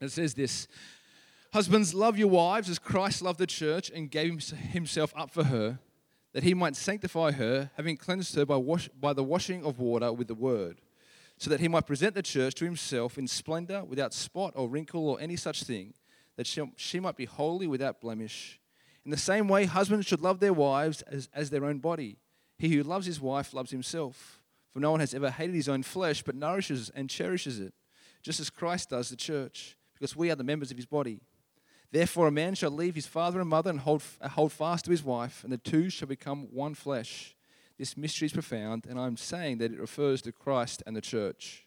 It says this Husbands, love your wives as Christ loved the church and gave himself up for her, that he might sanctify her, having cleansed her by, wash, by the washing of water with the word, so that he might present the church to himself in splendor, without spot or wrinkle or any such thing, that she, she might be holy without blemish. In the same way, husbands should love their wives as, as their own body. He who loves his wife loves himself. For no one has ever hated his own flesh, but nourishes and cherishes it, just as Christ does the church, because we are the members of his body. Therefore, a man shall leave his father and mother and hold, hold fast to his wife, and the two shall become one flesh. This mystery is profound, and I'm saying that it refers to Christ and the church.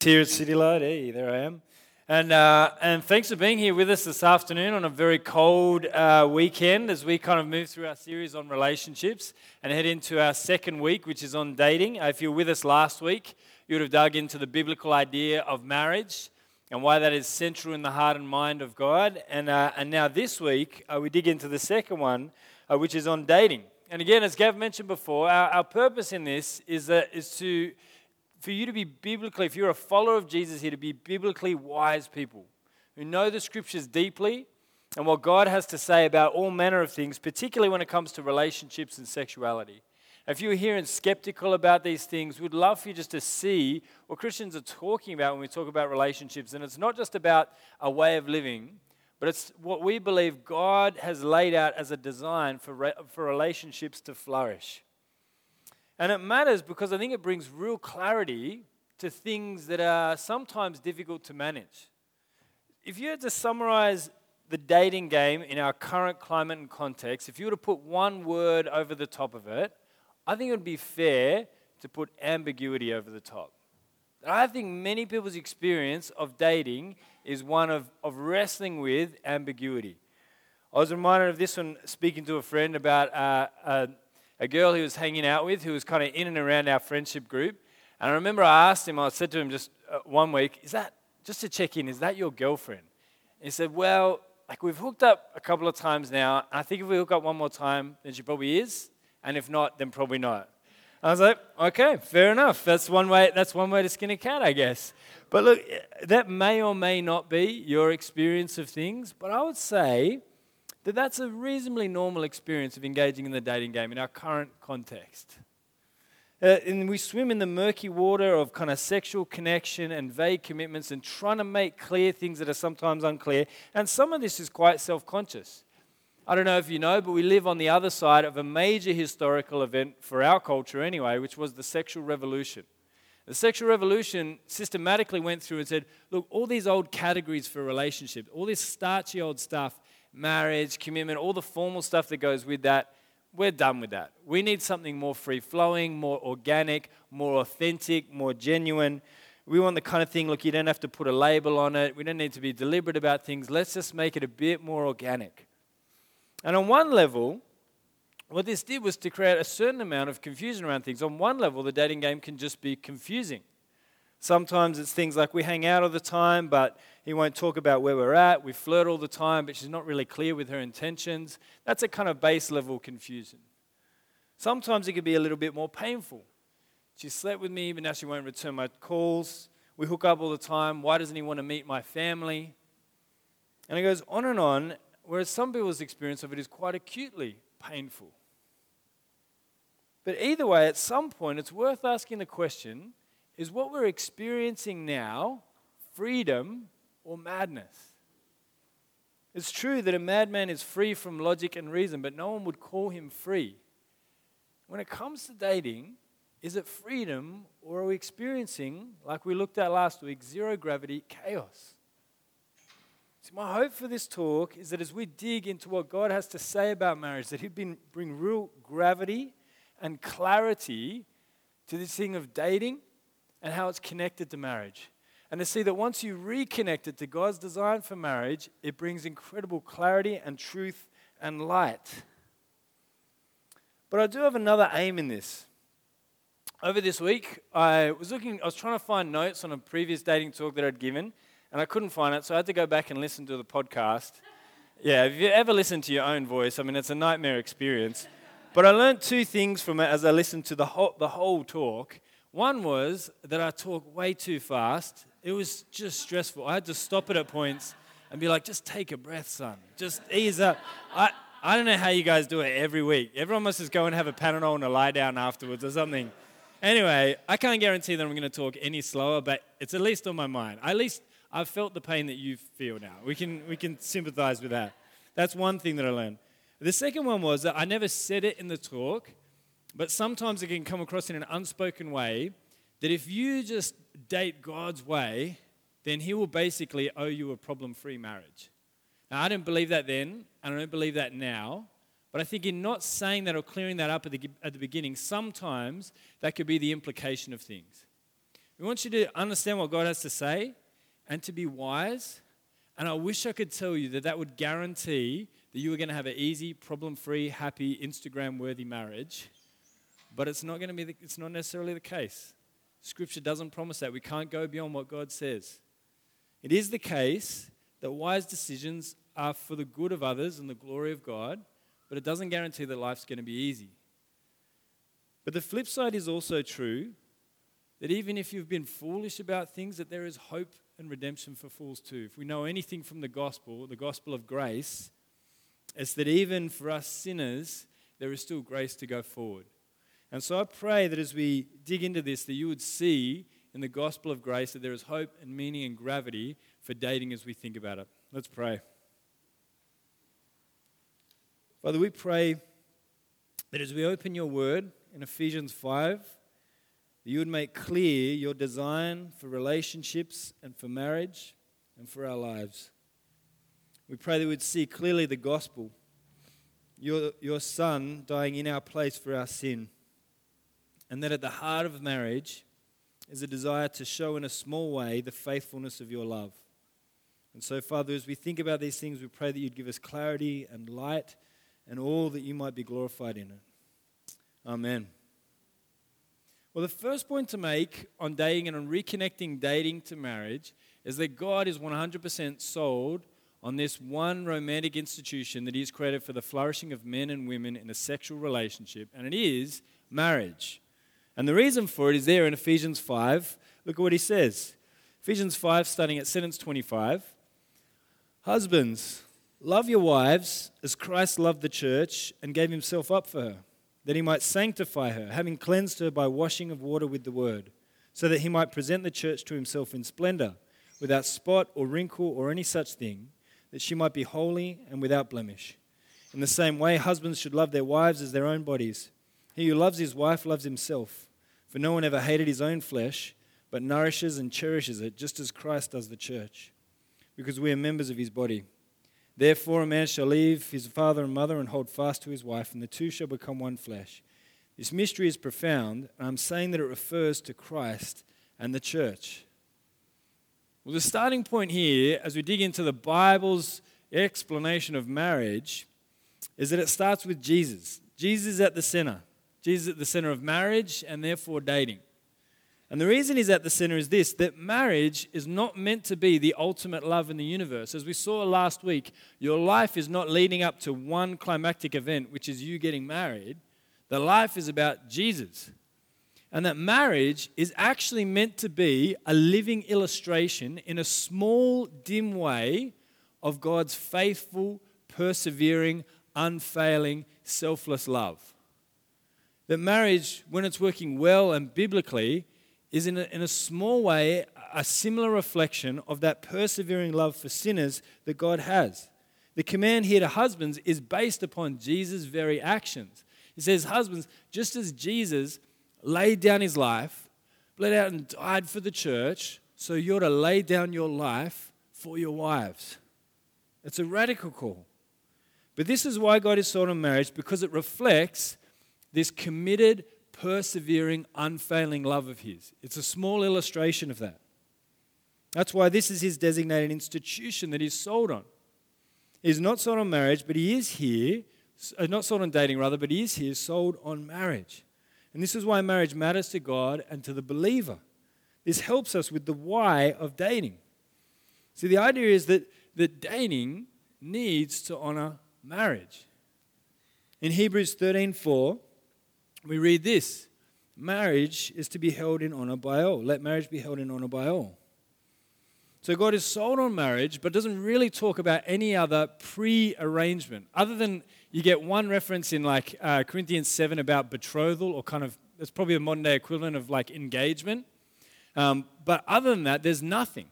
Here at City Light, hey, there I am. And, uh, and thanks for being here with us this afternoon on a very cold uh, weekend as we kind of move through our series on relationships and head into our second week, which is on dating. Uh, if you were with us last week, you would have dug into the biblical idea of marriage and why that is central in the heart and mind of God. And, uh, and now this week, uh, we dig into the second one, uh, which is on dating. And again, as Gav mentioned before, our, our purpose in this is, that, is to for you to be biblically, if you're a follower of Jesus here, to be biblically wise people who know the scriptures deeply and what God has to say about all manner of things, particularly when it comes to relationships and sexuality. If you're here and skeptical about these things, we'd love for you just to see what Christians are talking about when we talk about relationships. And it's not just about a way of living, but it's what we believe God has laid out as a design for, re- for relationships to flourish. And it matters because I think it brings real clarity to things that are sometimes difficult to manage. If you had to summarize the dating game in our current climate and context, if you were to put one word over the top of it, I think it would be fair to put ambiguity over the top. I think many people's experience of dating is one of, of wrestling with ambiguity. I was reminded of this one speaking to a friend about uh, uh, a girl he was hanging out with who was kind of in and around our friendship group. And I remember I asked him, I said to him just uh, one week, is that, just to check in, is that your girlfriend? And he said, well, like we've hooked up a couple of times now. I think if we hook up one more time, then she probably is. And if not, then probably not. I was like, okay, fair enough. That's one way, that's one way to skin a cat, I guess. But look, that may or may not be your experience of things, but I would say that that's a reasonably normal experience of engaging in the dating game in our current context. Uh, and we swim in the murky water of kind of sexual connection and vague commitments and trying to make clear things that are sometimes unclear. And some of this is quite self conscious. I don't know if you know, but we live on the other side of a major historical event for our culture anyway, which was the sexual revolution. The sexual revolution systematically went through and said, look, all these old categories for relationships, all this starchy old stuff, marriage, commitment, all the formal stuff that goes with that, we're done with that. We need something more free flowing, more organic, more authentic, more genuine. We want the kind of thing, look, you don't have to put a label on it. We don't need to be deliberate about things. Let's just make it a bit more organic. And on one level, what this did was to create a certain amount of confusion around things. On one level, the dating game can just be confusing. Sometimes it's things like we hang out all the time, but he won't talk about where we're at. We flirt all the time, but she's not really clear with her intentions. That's a kind of base level confusion. Sometimes it can be a little bit more painful. She slept with me, but now she won't return my calls. We hook up all the time. Why doesn't he want to meet my family? And it goes on and on, whereas some people's experience of it is quite acutely painful. But either way, at some point, it's worth asking the question is what we're experiencing now freedom or madness. It's true that a madman is free from logic and reason, but no one would call him free. When it comes to dating, is it freedom or are we experiencing, like we looked at last week, zero gravity chaos? So, my hope for this talk is that as we dig into what God has to say about marriage, that He'd bring real gravity and clarity to this thing of dating and how it's connected to marriage and to see that once you reconnect it to God's design for marriage, it brings incredible clarity and truth and light. But I do have another aim in this. Over this week, I was looking, I was trying to find notes on a previous dating talk that I'd given, and I couldn't find it, so I had to go back and listen to the podcast. Yeah, if you ever listen to your own voice, I mean, it's a nightmare experience. But I learned two things from it as I listened to the whole, the whole talk. One was that I talk way too fast. It was just stressful. I had to stop it at points and be like, just take a breath, son. Just ease up. I, I don't know how you guys do it every week. Everyone must just go and have a Panadol and a lie down afterwards or something. Anyway, I can't guarantee that I'm going to talk any slower, but it's at least on my mind. At least I've felt the pain that you feel now. We can, we can sympathize with that. That's one thing that I learned. The second one was that I never said it in the talk, but sometimes it can come across in an unspoken way that if you just date God's way, then He will basically owe you a problem free marriage. Now, I didn't believe that then, and I don't believe that now. But I think in not saying that or clearing that up at the, at the beginning, sometimes that could be the implication of things. We want you to understand what God has to say and to be wise. And I wish I could tell you that that would guarantee that you were going to have an easy, problem free, happy, Instagram worthy marriage. But it's not going to be, the, it's not necessarily the case. Scripture doesn't promise that. We can't go beyond what God says. It is the case that wise decisions are for the good of others and the glory of God but it doesn't guarantee that life's going to be easy. But the flip side is also true that even if you've been foolish about things, that there is hope and redemption for fools too. If we know anything from the gospel, the gospel of grace, it's that even for us sinners, there is still grace to go forward. And so I pray that as we dig into this, that you would see in the gospel of grace that there is hope and meaning and gravity for dating as we think about it. Let's pray. Father, we pray that as we open your word in Ephesians 5, that you would make clear your design for relationships and for marriage and for our lives. We pray that we would see clearly the gospel, your, your Son dying in our place for our sin, and that at the heart of marriage is a desire to show in a small way the faithfulness of your love. And so, Father, as we think about these things, we pray that you'd give us clarity and light and all that you might be glorified in it. Amen. Well, the first point to make on dating and on reconnecting dating to marriage is that God is 100% sold on this one romantic institution that He's created for the flourishing of men and women in a sexual relationship, and it is marriage. And the reason for it is there in Ephesians 5. Look at what He says. Ephesians 5, starting at sentence 25. Husbands, Love your wives as Christ loved the church and gave himself up for her, that he might sanctify her, having cleansed her by washing of water with the word, so that he might present the church to himself in splendor, without spot or wrinkle or any such thing, that she might be holy and without blemish. In the same way, husbands should love their wives as their own bodies. He who loves his wife loves himself, for no one ever hated his own flesh, but nourishes and cherishes it, just as Christ does the church, because we are members of his body. Therefore, a man shall leave his father and mother and hold fast to his wife, and the two shall become one flesh. This mystery is profound, and I'm saying that it refers to Christ and the church. Well, the starting point here, as we dig into the Bible's explanation of marriage, is that it starts with Jesus. Jesus is at the center. Jesus at the center of marriage and therefore dating. And the reason he's at the center is this that marriage is not meant to be the ultimate love in the universe. As we saw last week, your life is not leading up to one climactic event, which is you getting married. The life is about Jesus. And that marriage is actually meant to be a living illustration in a small, dim way of God's faithful, persevering, unfailing, selfless love. That marriage, when it's working well and biblically, is in a, in a small way a similar reflection of that persevering love for sinners that God has. The command here to husbands is based upon Jesus' very actions. He says, Husbands, just as Jesus laid down his life, bled out and died for the church, so you're to lay down your life for your wives. It's a radical call. But this is why God is sold on marriage, because it reflects this committed, persevering, unfailing love of His. It's a small illustration of that. That's why this is His designated institution that He's sold on. He's not sold on marriage, but He is here, uh, not sold on dating rather, but He is here sold on marriage. And this is why marriage matters to God and to the believer. This helps us with the why of dating. See, the idea is that, that dating needs to honor marriage. In Hebrews 13:4, we read this Marriage is to be held in honor by all. Let marriage be held in honor by all. So God is sold on marriage, but doesn't really talk about any other pre arrangement, other than you get one reference in like uh, Corinthians 7 about betrothal, or kind of, that's probably a modern day equivalent of like engagement. Um, but other than that, there's nothing.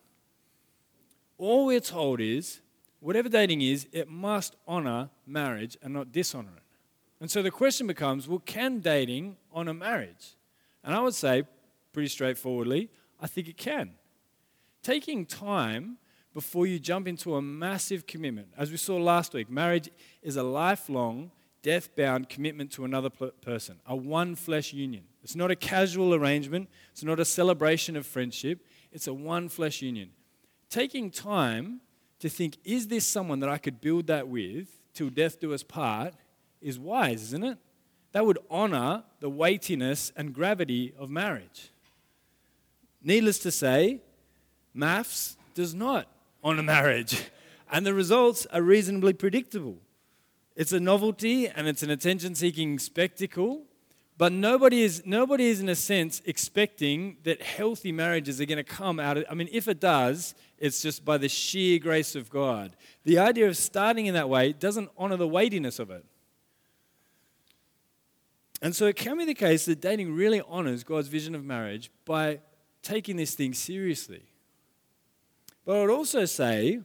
All we're told is whatever dating is, it must honor marriage and not dishonor it. And so the question becomes well, can dating honor marriage? And I would say, pretty straightforwardly, I think it can. Taking time before you jump into a massive commitment, as we saw last week, marriage is a lifelong, death bound commitment to another person, a one flesh union. It's not a casual arrangement, it's not a celebration of friendship, it's a one flesh union. Taking time to think, is this someone that I could build that with till death do us part, is wise, isn't it? That would honor the weightiness and gravity of marriage. Needless to say, MAFS does not honor marriage, and the results are reasonably predictable. It's a novelty and it's an attention seeking spectacle, but nobody is, nobody is, in a sense, expecting that healthy marriages are going to come out of I mean, if it does, it's just by the sheer grace of God. The idea of starting in that way doesn't honor the weightiness of it. And so it can be the case that dating really honors God's vision of marriage by taking this thing seriously. But I would also say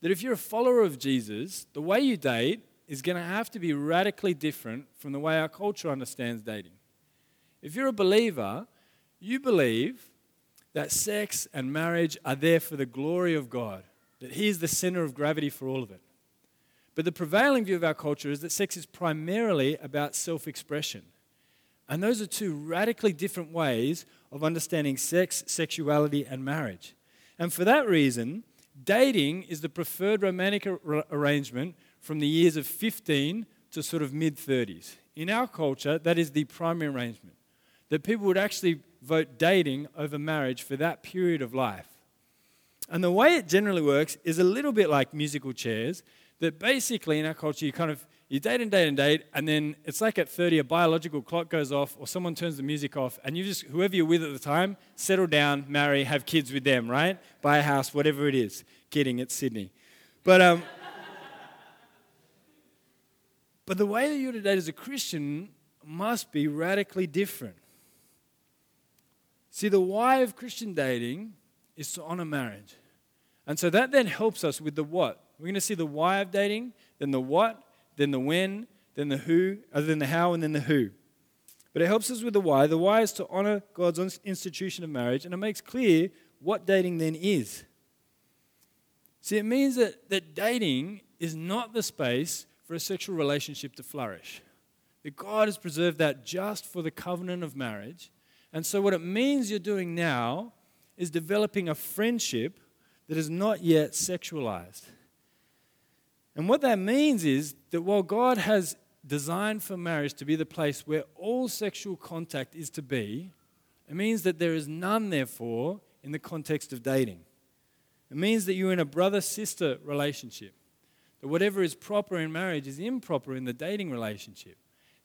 that if you're a follower of Jesus, the way you date is going to have to be radically different from the way our culture understands dating. If you're a believer, you believe that sex and marriage are there for the glory of God, that He is the center of gravity for all of it. But the prevailing view of our culture is that sex is primarily about self expression. And those are two radically different ways of understanding sex, sexuality, and marriage. And for that reason, dating is the preferred romantic ar- arrangement from the years of 15 to sort of mid 30s. In our culture, that is the primary arrangement. That people would actually vote dating over marriage for that period of life. And the way it generally works is a little bit like musical chairs, that basically in our culture you kind of you date and date and date and then it's like at 30 a biological clock goes off or someone turns the music off and you just whoever you're with at the time settle down marry have kids with them right? Buy a house whatever it is. Kidding it's sydney. But um but the way that you're to date as a christian must be radically different. See the why of christian dating is to honor marriage. And so that then helps us with the what we're going to see the why of dating, then the what, then the when, then the who, uh, other than the how, and then the who. But it helps us with the why. The why is to honor God's institution of marriage, and it makes clear what dating then is. See, it means that, that dating is not the space for a sexual relationship to flourish. That God has preserved that just for the covenant of marriage. And so, what it means you're doing now is developing a friendship that is not yet sexualized. And what that means is that while God has designed for marriage to be the place where all sexual contact is to be, it means that there is none, therefore, in the context of dating. It means that you're in a brother sister relationship. That whatever is proper in marriage is improper in the dating relationship.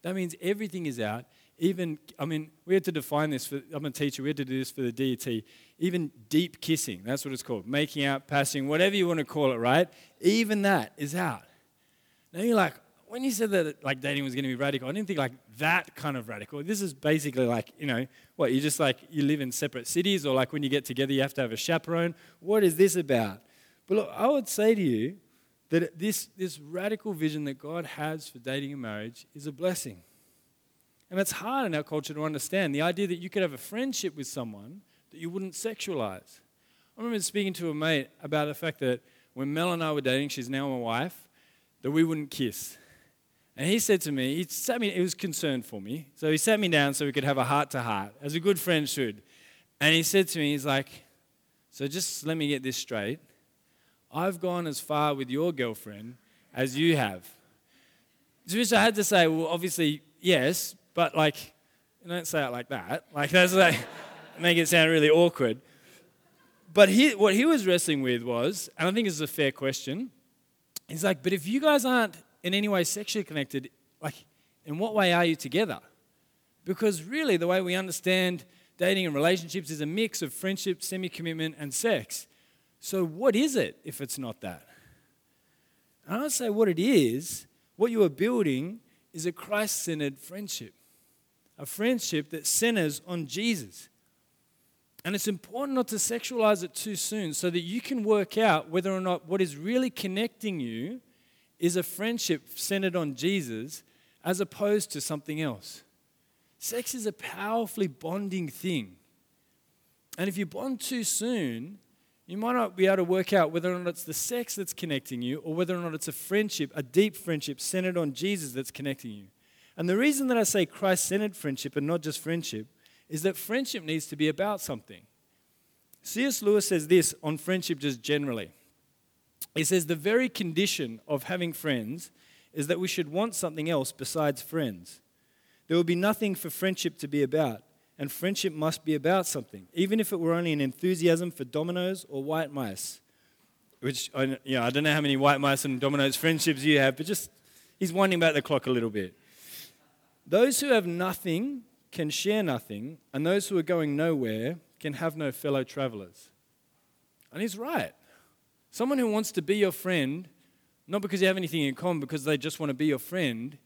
That means everything is out. Even, I mean, we had to define this for, I'm a teacher, we had to do this for the DET. Even deep kissing, that's what it's called. Making out, pashing, whatever you want to call it, right? Even that is out. Now you're like, when you said that like dating was going to be radical, I didn't think like that kind of radical. This is basically like, you know, what, you just like, you live in separate cities or like when you get together you have to have a chaperone. What is this about? But look, I would say to you, that this, this radical vision that God has for dating and marriage is a blessing. And it's hard in our culture to understand the idea that you could have a friendship with someone that you wouldn't sexualize. I remember speaking to a mate about the fact that when Mel and I were dating, she's now my wife, that we wouldn't kiss. And he said to me, he sat me, he was concerned for me. So he sat me down so we could have a heart to heart, as a good friend should. And he said to me, he's like, so just let me get this straight. I've gone as far with your girlfriend as you have. To which I had to say, well, obviously, yes, but like, don't say it like that. Like, that's like, make it sound really awkward. But he, what he was wrestling with was, and I think this is a fair question, he's like, but if you guys aren't in any way sexually connected, Like, in what way are you together? Because really, the way we understand dating and relationships is a mix of friendship, semi commitment, and sex. So, what is it if it's not that? And I would say what it is, what you are building is a Christ centered friendship, a friendship that centers on Jesus. And it's important not to sexualize it too soon so that you can work out whether or not what is really connecting you is a friendship centered on Jesus as opposed to something else. Sex is a powerfully bonding thing. And if you bond too soon, you might not be able to work out whether or not it's the sex that's connecting you or whether or not it's a friendship, a deep friendship centered on Jesus that's connecting you. And the reason that I say Christ centered friendship and not just friendship is that friendship needs to be about something. C.S. Lewis says this on friendship just generally. He says the very condition of having friends is that we should want something else besides friends. There will be nothing for friendship to be about, and friendship must be about something, even if it were only an enthusiasm for dominoes or white mice. Which, you know, I don't know how many white mice and dominoes friendships you have, but just, he's winding back the clock a little bit. Those who have nothing can share nothing, and those who are going nowhere can have no fellow travelers. And he's right. Someone who wants to be your friend, not because you have anything in common, because they just want to be your friend,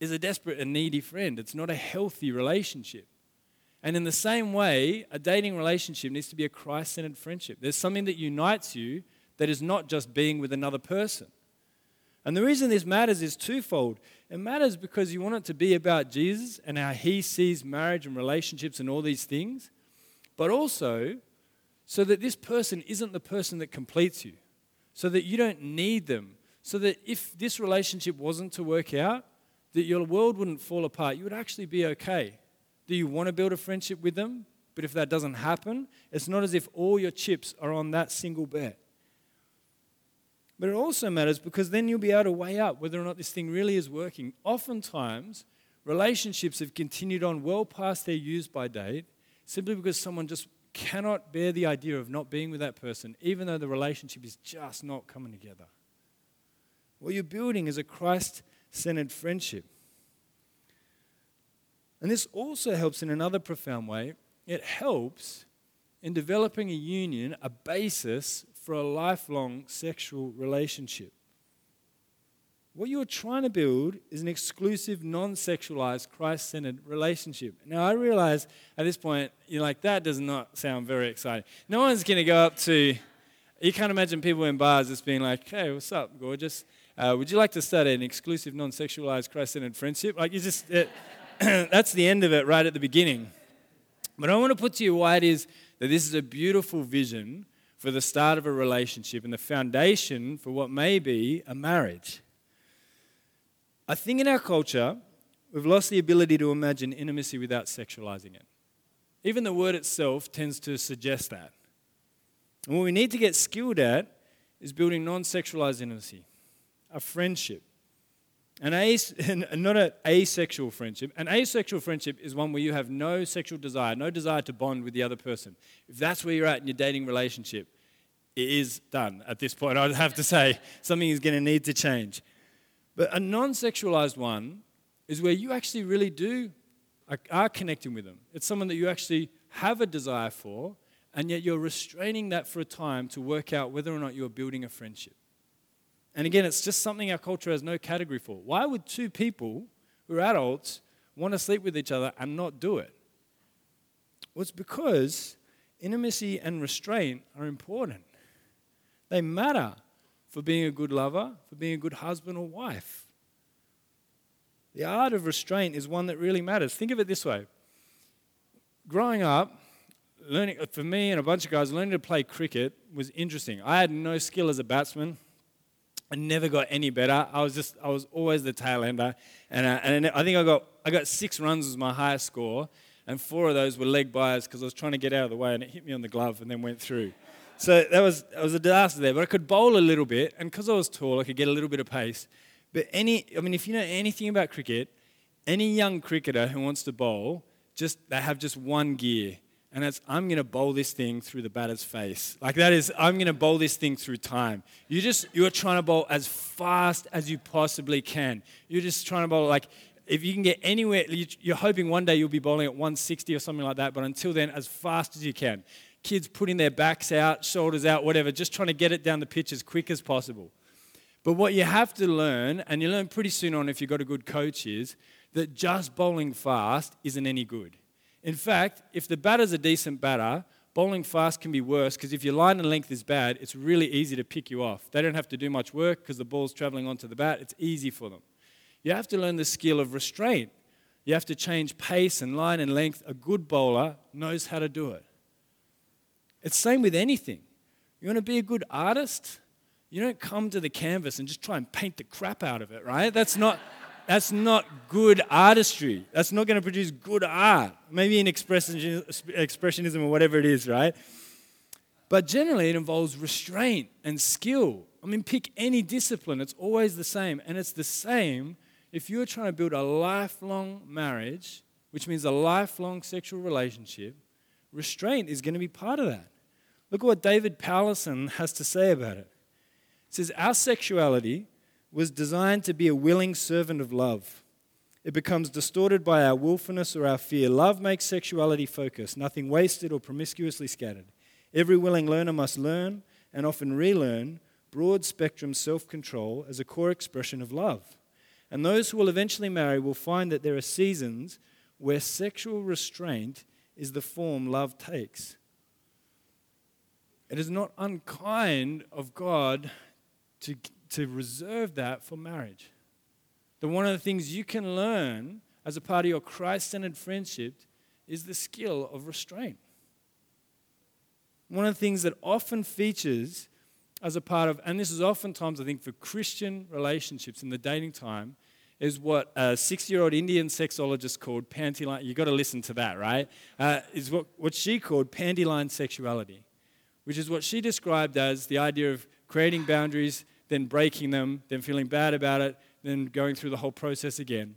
is a desperate and needy friend. It's not a healthy relationship. And in the same way, a dating relationship needs to be a Christ centered friendship. There's something that unites you that is not just being with another person. And the reason this matters is twofold. It matters because you want it to be about Jesus and how he sees marriage and relationships and all these things, but also so that this person isn't the person that completes you, so that you don't need them, so that if this relationship wasn't to work out, that your world wouldn't fall apart. You would actually be okay. Do you want to build a friendship with them? But if that doesn't happen, it's not as if all your chips are on that single bet. But it also matters because then you'll be able to weigh up whether or not this thing really is working. Oftentimes, relationships have continued on well past their use by date simply because someone just cannot bear the idea of not being with that person, even though the relationship is just not coming together. What you're building is a Christ centered friendship. And this also helps in another profound way. It helps in developing a union, a basis for a lifelong sexual relationship. What you're trying to build is an exclusive, non sexualized, Christ centered relationship. Now, I realize at this point, you're like, that does not sound very exciting. No one's going to go up to, you can't imagine people in bars just being like, hey, what's up, gorgeous? Uh, would you like to start an exclusive, non sexualized, Christ centered friendship? Like, you just, it, that's the end of it right at the beginning. But I want to put to you why it is that this is a beautiful vision for the start of a relationship and the foundation for what may be a marriage. I think in our culture, we've lost the ability to imagine intimacy without sexualizing it. Even the word itself tends to suggest that. And what we need to get skilled at is building non sexualized intimacy a friendship. An as, not an asexual friendship. An asexual friendship is one where you have no sexual desire, no desire to bond with the other person. If that's where you're at in your dating relationship, it is done at this point. I'd have to say something is going to need to change. But a non sexualized one is where you actually really do are connecting with them. It's someone that you actually have a desire for, and yet you're restraining that for a time to work out whether or not you're building a friendship. And again, it's just something our culture has no category for. Why would two people who are adults want to sleep with each other and not do it? Well, it's because intimacy and restraint are important. They matter for being a good lover, for being a good husband or wife. The art of restraint is one that really matters. Think of it this way growing up, learning for me and a bunch of guys, learning to play cricket was interesting. I had no skill as a batsman. I never got any better. I was just, I was always the tail ender. And, uh, and I think I got, I got six runs was my highest score. And four of those were leg byes because I was trying to get out of the way and it hit me on the glove and then went through. So that was, that was a disaster there. But I could bowl a little bit. And because I was tall, I could get a little bit of pace. But any, I mean, if you know anything about cricket, any young cricketer who wants to bowl, just, they have just one gear. And that's I'm going to bowl this thing through the batter's face. Like that is I'm going to bowl this thing through time. You just you're trying to bowl as fast as you possibly can. You're just trying to bowl like if you can get anywhere, you're hoping one day you'll be bowling at 160 or something like that. But until then, as fast as you can. Kids putting their backs out, shoulders out, whatever, just trying to get it down the pitch as quick as possible. But what you have to learn, and you learn pretty soon on if you've got a good coach, is that just bowling fast isn't any good. In fact, if the batter's a decent batter, bowling fast can be worse because if your line and length is bad, it's really easy to pick you off. They don't have to do much work because the ball's traveling onto the bat. It's easy for them. You have to learn the skill of restraint. You have to change pace and line and length. A good bowler knows how to do it. It's same with anything. You want to be a good artist? You don't come to the canvas and just try and paint the crap out of it, right? That's not that's not good artistry. That's not going to produce good art. Maybe in expressionism or whatever it is, right? But generally, it involves restraint and skill. I mean, pick any discipline, it's always the same. And it's the same if you're trying to build a lifelong marriage, which means a lifelong sexual relationship, restraint is going to be part of that. Look at what David Powlison has to say about it. He says, Our sexuality was designed to be a willing servant of love. It becomes distorted by our willfulness or our fear. Love makes sexuality focused, nothing wasted or promiscuously scattered. Every willing learner must learn and often relearn broad spectrum self control as a core expression of love. And those who will eventually marry will find that there are seasons where sexual restraint is the form love takes. It is not unkind of God to to reserve that for marriage. That one of the things you can learn as a part of your Christ centered friendship is the skill of restraint. One of the things that often features as a part of, and this is oftentimes, I think, for Christian relationships in the dating time, is what a six year old Indian sexologist called panty line. You've got to listen to that, right? Uh, is what, what she called panty line sexuality, which is what she described as the idea of creating boundaries then breaking them, then feeling bad about it, then going through the whole process again.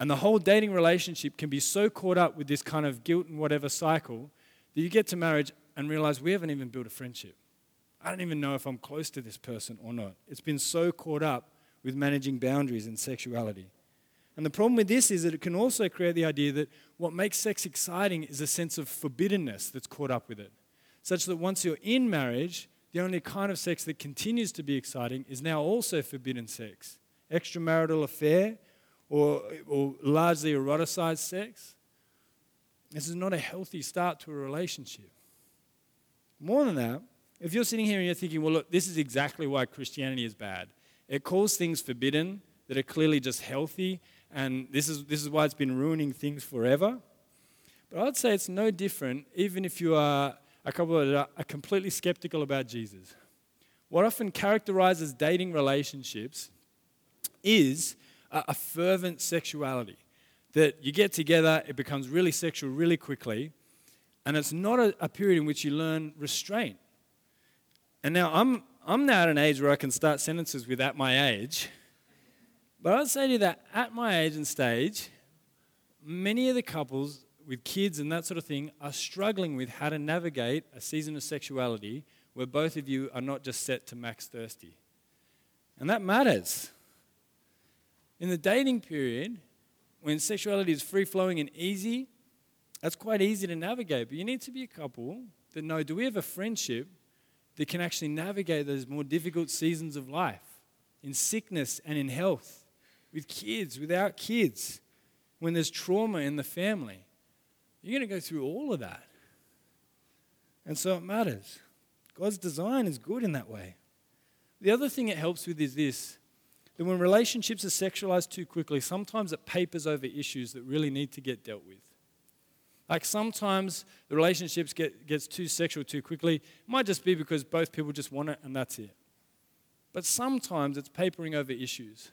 And the whole dating relationship can be so caught up with this kind of guilt and whatever cycle that you get to marriage and realize we haven't even built a friendship. I don't even know if I'm close to this person or not. It's been so caught up with managing boundaries and sexuality. And the problem with this is that it can also create the idea that what makes sex exciting is a sense of forbiddenness that's caught up with it. Such that once you're in marriage, the only kind of sex that continues to be exciting is now also forbidden sex extramarital affair or, or largely eroticized sex. This is not a healthy start to a relationship. More than that, if you're sitting here and you're thinking, well, look, this is exactly why Christianity is bad. It calls things forbidden that are clearly just healthy, and this is, this is why it's been ruining things forever. But I'd say it's no different, even if you are a couple that uh, are completely skeptical about Jesus. What often characterizes dating relationships is a, a fervent sexuality. That you get together, it becomes really sexual really quickly, and it's not a, a period in which you learn restraint. And now I'm, I'm now at an age where I can start sentences with at my age. But I'd say to you that at my age and stage, many of the couples with kids and that sort of thing are struggling with how to navigate a season of sexuality where both of you are not just set to max thirsty. And that matters. In the dating period, when sexuality is free flowing and easy, that's quite easy to navigate. But you need to be a couple that know do we have a friendship that can actually navigate those more difficult seasons of life in sickness and in health, with kids, without kids, when there's trauma in the family? You're going to go through all of that. And so it matters. God's design is good in that way. The other thing it helps with is this that when relationships are sexualized too quickly, sometimes it papers over issues that really need to get dealt with. Like sometimes the relationships get gets too sexual too quickly. It might just be because both people just want it and that's it. But sometimes it's papering over issues.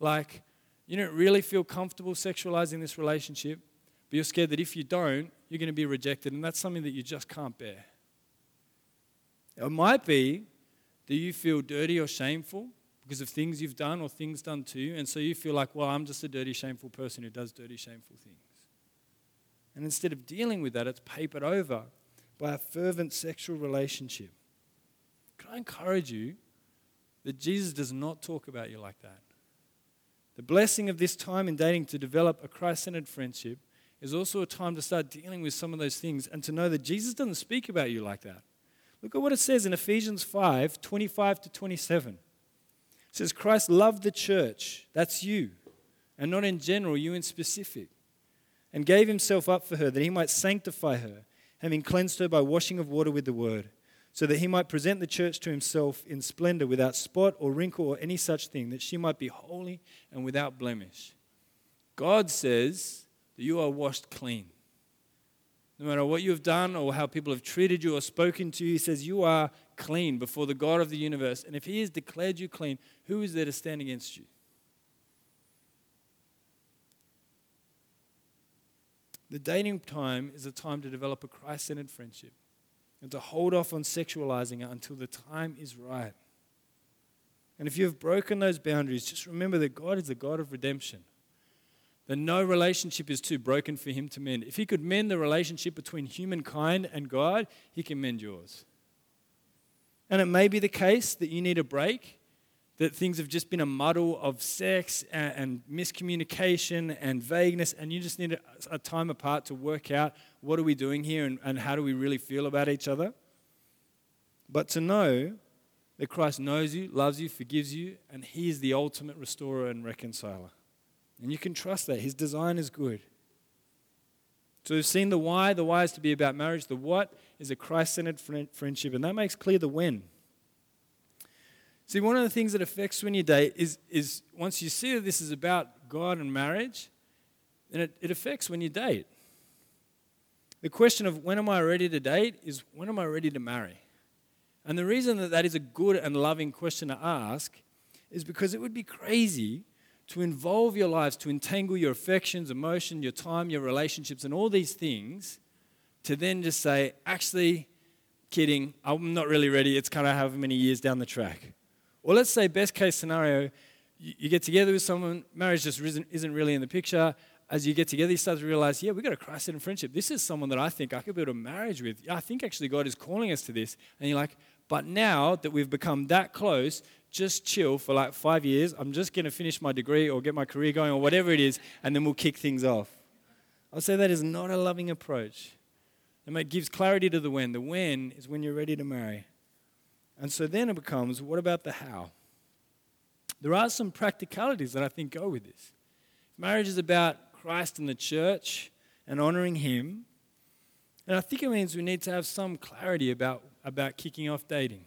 Like you don't really feel comfortable sexualizing this relationship, but you're scared that if you don't, you're going to be rejected, and that's something that you just can't bear. It might be that you feel dirty or shameful because of things you've done or things done to you, and so you feel like, well, I'm just a dirty, shameful person who does dirty, shameful things. And instead of dealing with that, it's papered over by a fervent sexual relationship. Can I encourage you that Jesus does not talk about you like that? The blessing of this time in dating to develop a Christ centered friendship is also a time to start dealing with some of those things and to know that Jesus doesn't speak about you like that. Look at what it says in Ephesians 5 25 to 27. It says, Christ loved the church, that's you, and not in general, you in specific, and gave himself up for her that he might sanctify her, having cleansed her by washing of water with the word so that he might present the church to himself in splendor, without spot or wrinkle or any such thing, that she might be holy and without blemish. God says that you are washed clean. No matter what you have done or how people have treated you or spoken to you, he says you are clean before the God of the universe. And if he has declared you clean, who is there to stand against you? The dating time is a time to develop a Christ centered friendship and to hold off on sexualizing it until the time is right. And if you've broken those boundaries, just remember that God is the God of redemption. That no relationship is too broken for Him to mend. If He could mend the relationship between humankind and God, He can mend yours. And it may be the case that you need a break that things have just been a muddle of sex and, and miscommunication and vagueness, and you just need a, a, time apart to work out what are we doing here and, and how do we really feel about each other. But to know that Christ knows you, loves you, forgives you, and He is the ultimate restorer and reconciler. And you can trust that. His design is good. So we've seen the why. The why is to be about marriage. The what is a Christ centered friendship. And that makes clear the when. See, one of the things that affects when you date is, is once you see that this is about God and marriage, then it, it affects when you date. The question of when am I ready to date is when am I ready to marry? And the reason that that is a good and loving question to ask is because it would be crazy to involve your lives, to entangle your affections, emotion, your time, your relationships, and all these things, to then just say, actually, kidding, I'm not really ready. It's kind of however many years down the track. Or let's say, best case scenario, you, get together with someone, marriage just isn't, really in the picture. As you get together, you start to realize, yeah, we've got a Christ in friendship. This is someone that I think I could build a marriage with. I think actually God is calling us to this. And you're like, but now that we've become that close, just chill for like five years. I'm just going to finish my degree or get my career going or whatever it is, and then we'll kick things off. I'll say that is not a loving approach. And it gives clarity to the when. The when is when you're ready to marry. And so then it becomes what about the how? There are some practicalities that I think go with this. Marriage is about Christ and the church and honoring Him. And I think it means we need to have some clarity about, about kicking off dating.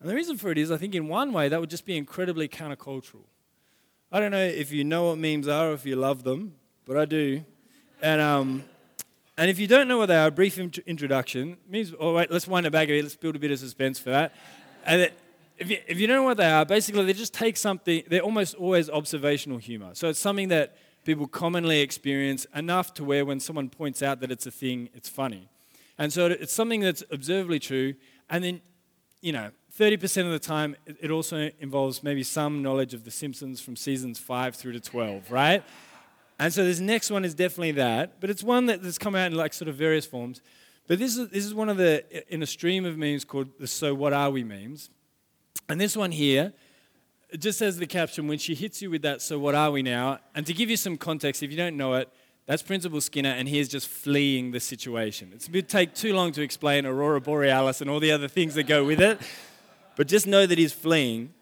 And the reason for it is, I think in one way, that would just be incredibly countercultural. I don't know if you know what memes are or if you love them, but I do. And um, and if you don't know what they are, a brief int- introduction means, oh, wait, let's wind it back a bit. Let's build a bit of suspense for that. And it, if, you, if you don't know what they are, basically they just take something, they're almost always observational humor. So it's something that people commonly experience enough to where when someone points out that it's a thing, it's funny. And so it's something that's observably true. And then, you know, 30% of the time, it also involves maybe some knowledge of The Simpsons from seasons 5 through to 12, right? And so this next one is definitely that, but it's one that, that's come out in like sort of various forms. But this is, this is one of the, in a stream of memes called the So What Are We memes. And this one here, it just says the caption, when she hits you with that, so what are we now? And to give you some context, if you don't know it, that's Principal Skinner, and he is just fleeing the situation. It's would take too long to explain Aurora Borealis and all the other things that go with it, but just know that he's fleeing.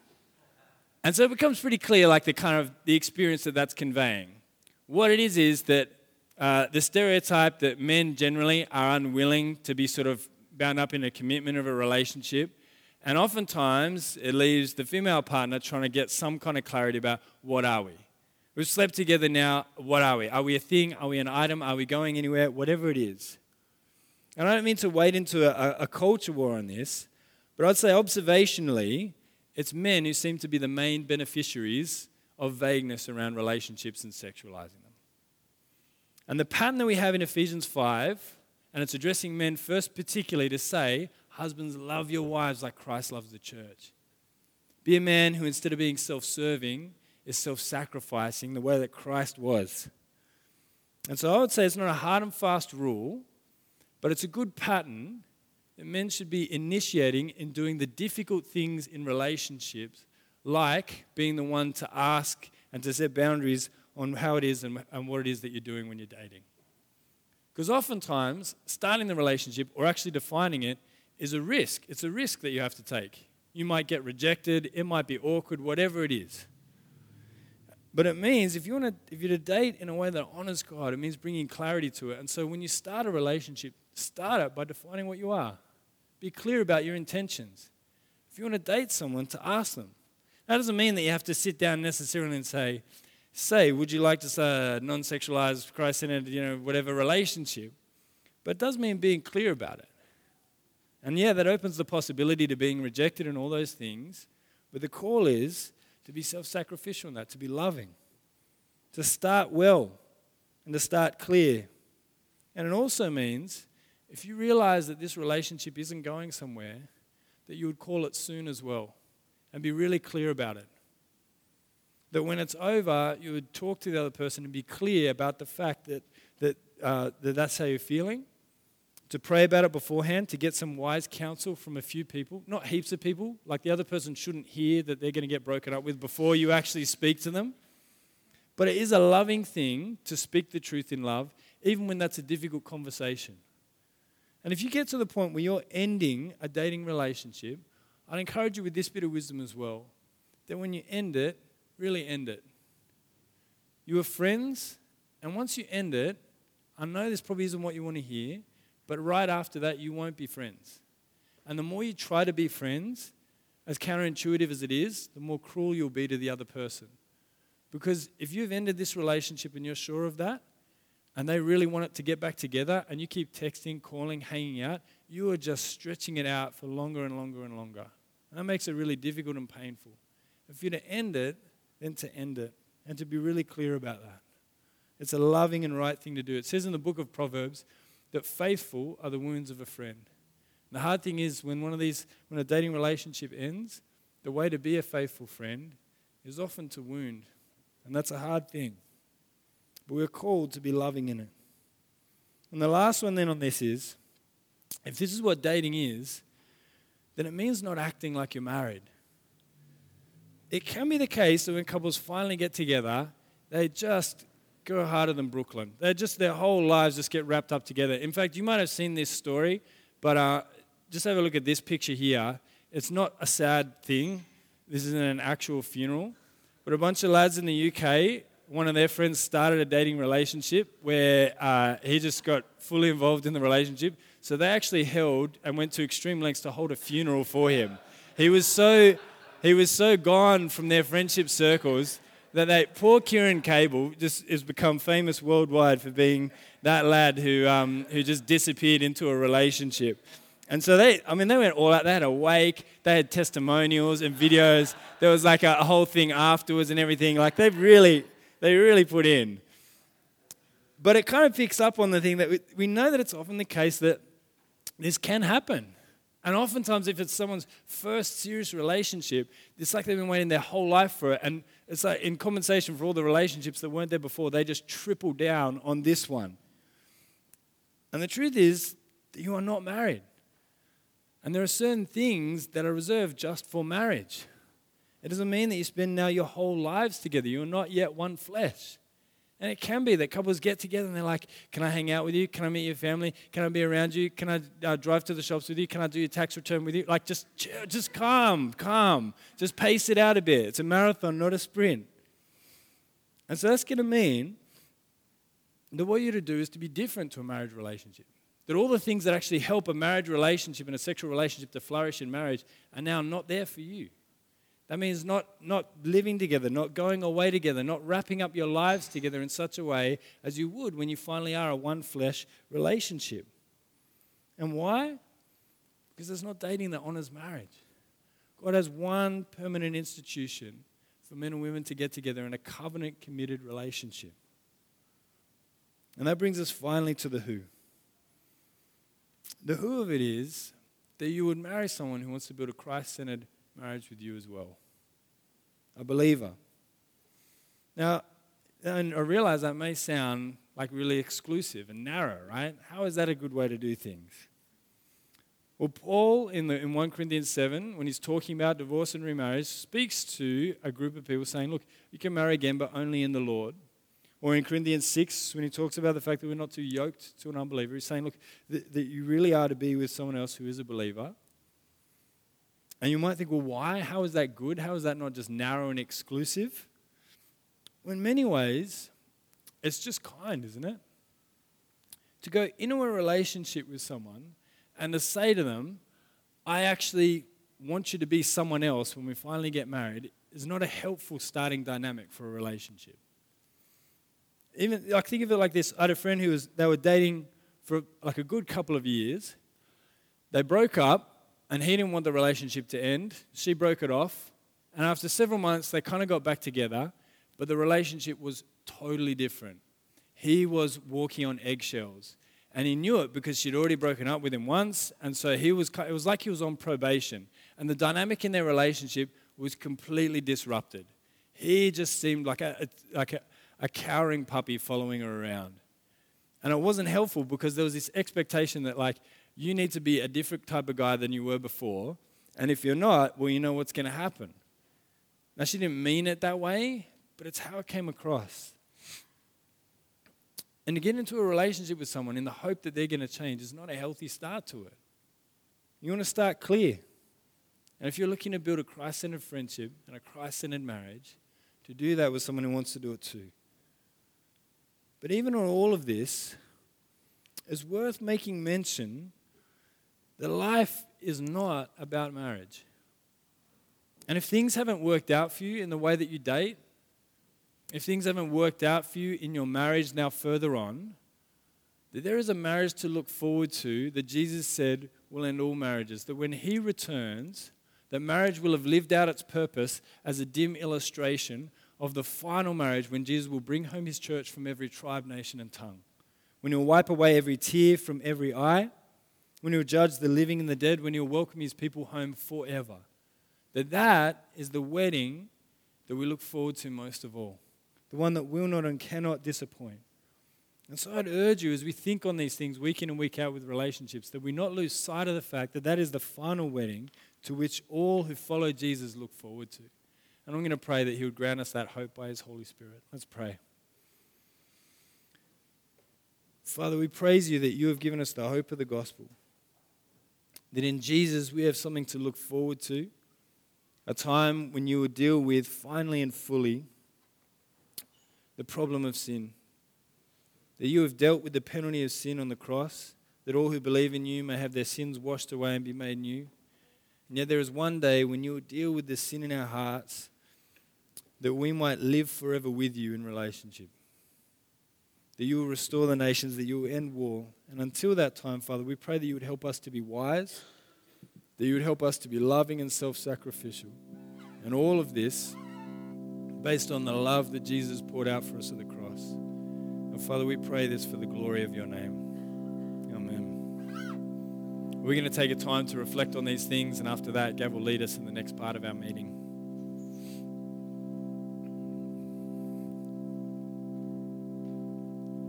And so it becomes pretty clear, like the kind of the experience that that's conveying. What it is is that uh, the stereotype that men generally are unwilling to be sort of bound up in a commitment of a relationship. And oftentimes it leaves the female partner trying to get some kind of clarity about what are we? We've slept together now, what are we? Are we a thing? Are we an item? Are we going anywhere? Whatever it is. And I don't mean to wade into a, a culture war on this, but I'd say observationally, it's men who seem to be the main beneficiaries of vagueness around relationships and sexualizing them. And the pattern that we have in Ephesians 5, and it's addressing men first, particularly to say, Husbands, love your wives like Christ loves the church. Be a man who, instead of being self serving, is self sacrificing the way that Christ was. And so I would say it's not a hard and fast rule, but it's a good pattern that men should be initiating in doing the difficult things in relationships, like being the one to ask and to set boundaries on how it is and, and what it is that you're doing when you're dating. Because oftentimes, starting the relationship or actually defining it is a risk. It's a risk that you have to take. You might get rejected, it might be awkward, whatever it is. But it means if you want to, if you're to date in a way that honors God, it means bringing clarity to it. And so when you start a relationship, start it by defining what you are. Be clear about your intentions. If you want to date someone, to ask them. That doesn't mean that you have to sit down necessarily and say, say, would you like to say a non-sexualized, Christ-centered, you know, whatever relationship? But it does mean being clear about it. And yeah, that opens the possibility to being rejected and all those things. But the call is to be self sacrificial in that, to be loving, to start well, and to start clear. And it also means if you realize that this relationship isn't going somewhere, that you would call it soon as well and be really clear about it. That when it's over, you would talk to the other person and be clear about the fact that, that, uh, that that's how you're feeling to pray about it beforehand, to get some wise counsel from a few people, not heaps of people. Like the other person shouldn't hear that they're going to get broken up with before you actually speak to them. But it is a loving thing to speak the truth in love, even when that's a difficult conversation. And if you get to the point where you're ending a dating relationship, I'd encourage you with this bit of wisdom as well that when you end it, really end it. You were friends, and once you end it, I know this probably isn't what you want to hear, but right after that, you won't be friends. And the more you try to be friends, as counterintuitive as it is, the more cruel you'll be to the other person. Because if you've ended this relationship and you're sure of that, and they really want it to get back together, and you keep texting, calling, hanging out, you are just stretching it out for longer and longer and longer. And that makes it really difficult and painful. If you're to end it, then to end it, and to be really clear about that. It's a loving and right thing to do. It says in the book of Proverbs, that faithful are the wounds of a friend. And the hard thing is when one of these, when a dating relationship ends, the way to be a faithful friend is often to wound. And that's a hard thing. But we're called to be loving in it. And the last one then on this is if this is what dating is, then it means not acting like you're married. It can be the case that when couples finally get together, they just go harder than Brooklyn. They just their whole lives just get wrapped up together. In fact, you might have seen this story, but uh, just have a look at this picture here. It's not a sad thing. This isn't an actual funeral, but a bunch of lads in the UK. One of their friends started a dating relationship where uh, he just got fully involved in the relationship. So they actually held and went to extreme lengths to hold a funeral for him. He was so he was so gone from their friendship circles that they, poor Kieran Cable just has become famous worldwide for being that lad who, um, who just disappeared into a relationship. And so they, I mean, they went all out. They had a wake, they had testimonials and videos. There was like a, a whole thing afterwards and everything. Like they really, they really put in. But it kind of picks up on the thing that we, we know that it's often the case that this can happen. And oftentimes, if it's someone's first serious relationship, it's like they've been waiting their whole life for it. And it's like in compensation for all the relationships that weren't there before, they just triple down on this one. And the truth is that you are not married. And there are certain things that are reserved just for marriage. It doesn't mean that you spend now your whole lives together. You are not yet one flesh. And it can be that couples get together and they're like, Can I hang out with you? Can I meet your family? Can I be around you? Can I uh, drive to the shops with you? Can I do your tax return with you? Like, just, just calm, calm. Just pace it out a bit. It's a marathon, not a sprint. And so that's going to mean that what you're to do is to be different to a marriage relationship. That all the things that actually help a marriage relationship and a sexual relationship to flourish in marriage are now not there for you. That means not, not living together, not going away together, not wrapping up your lives together in such a way as you would when you finally are a one flesh relationship. And why? Because there's not dating that honors marriage. God has one permanent institution for men and women to get together in a covenant committed relationship. And that brings us finally to the who. The who of it is that you would marry someone who wants to build a Christ centered marriage with you as well. A believer. Now, and I realize that may sound like really exclusive and narrow, right? How is that a good way to do things? Well, Paul in, the, in 1 Corinthians 7, when he's talking about divorce and remarriage, speaks to a group of people saying, look, you can marry again, but only in the Lord. Or in Corinthians 6, when he talks about the fact that we're not too yoked to an unbeliever, he's saying, look, that, that you really are to be with someone else who is a believer. And you might think, well, why? How is that good? How is that not just narrow and exclusive? Well, in many ways, it's just kind, isn't it? To go into a relationship with someone and to say to them, I actually want you to be someone else when we finally get married, is not a helpful starting dynamic for a relationship even like think of it like this. I had a friend who was they were dating for like a good couple of years. They broke up, and he didn't want the relationship to end. She broke it off, and after several months, they kind of got back together, but the relationship was totally different. He was walking on eggshells, and he knew it because she'd already broken up with him once, and so he was. It was like he was on probation, and the dynamic in their relationship was completely disrupted. He just seemed like a, like a, a cowering puppy following her around. And it wasn't helpful because there was this expectation that, like, you need to be a different type of guy than you were before. And if you're not, well, you know what's going to happen. Now, she didn't mean it that way, but it's how it came across. And to get into a relationship with someone in the hope that they're going to change is not a healthy start to it. You want to start clear. And if you're looking to build a Christ centered friendship and a Christ centered marriage, to do that with someone who wants to do it too. But even on all of this, it's worth making mention that life is not about marriage. And if things haven't worked out for you in the way that you date, if things haven't worked out for you in your marriage now further on, that there is a marriage to look forward to that Jesus said will end all marriages. That when He returns, that marriage will have lived out its purpose as a dim illustration of the final marriage when Jesus will bring home his church from every tribe, nation, and tongue. When he'll wipe away every tear from every eye. When he'll judge the living and the dead. When he'll welcome his people home forever. That that is the wedding that we look forward to most of all. The one that will not and cannot disappoint. And so I'd urge you as we think on these things week in and week out with relationships that we not lose sight of the fact that that is the final wedding to which all who follow Jesus look forward to. And I'm going to pray that He would grant us that hope by His Holy Spirit. Let's pray. Father, we praise you that you have given us the hope of the gospel. That in Jesus we have something to look forward to. A time when you will deal with finally and fully the problem of sin. That you have dealt with the penalty of sin on the cross. That all who believe in you may have their sins washed away and be made new. And yet there is one day when you will deal with the sin in our hearts that we might live forever with you in relationship. That you will restore the nations, that you will end war. And until that time, Father, we pray that you would help us to be wise, that you would help us to be loving and self sacrificial. And all of this based on the love that Jesus poured out for us at the cross. And Father, we pray this for the glory of your name. Amen. We're going to take a time to reflect on these things, and after that, Gav will lead us in the next part of our meeting.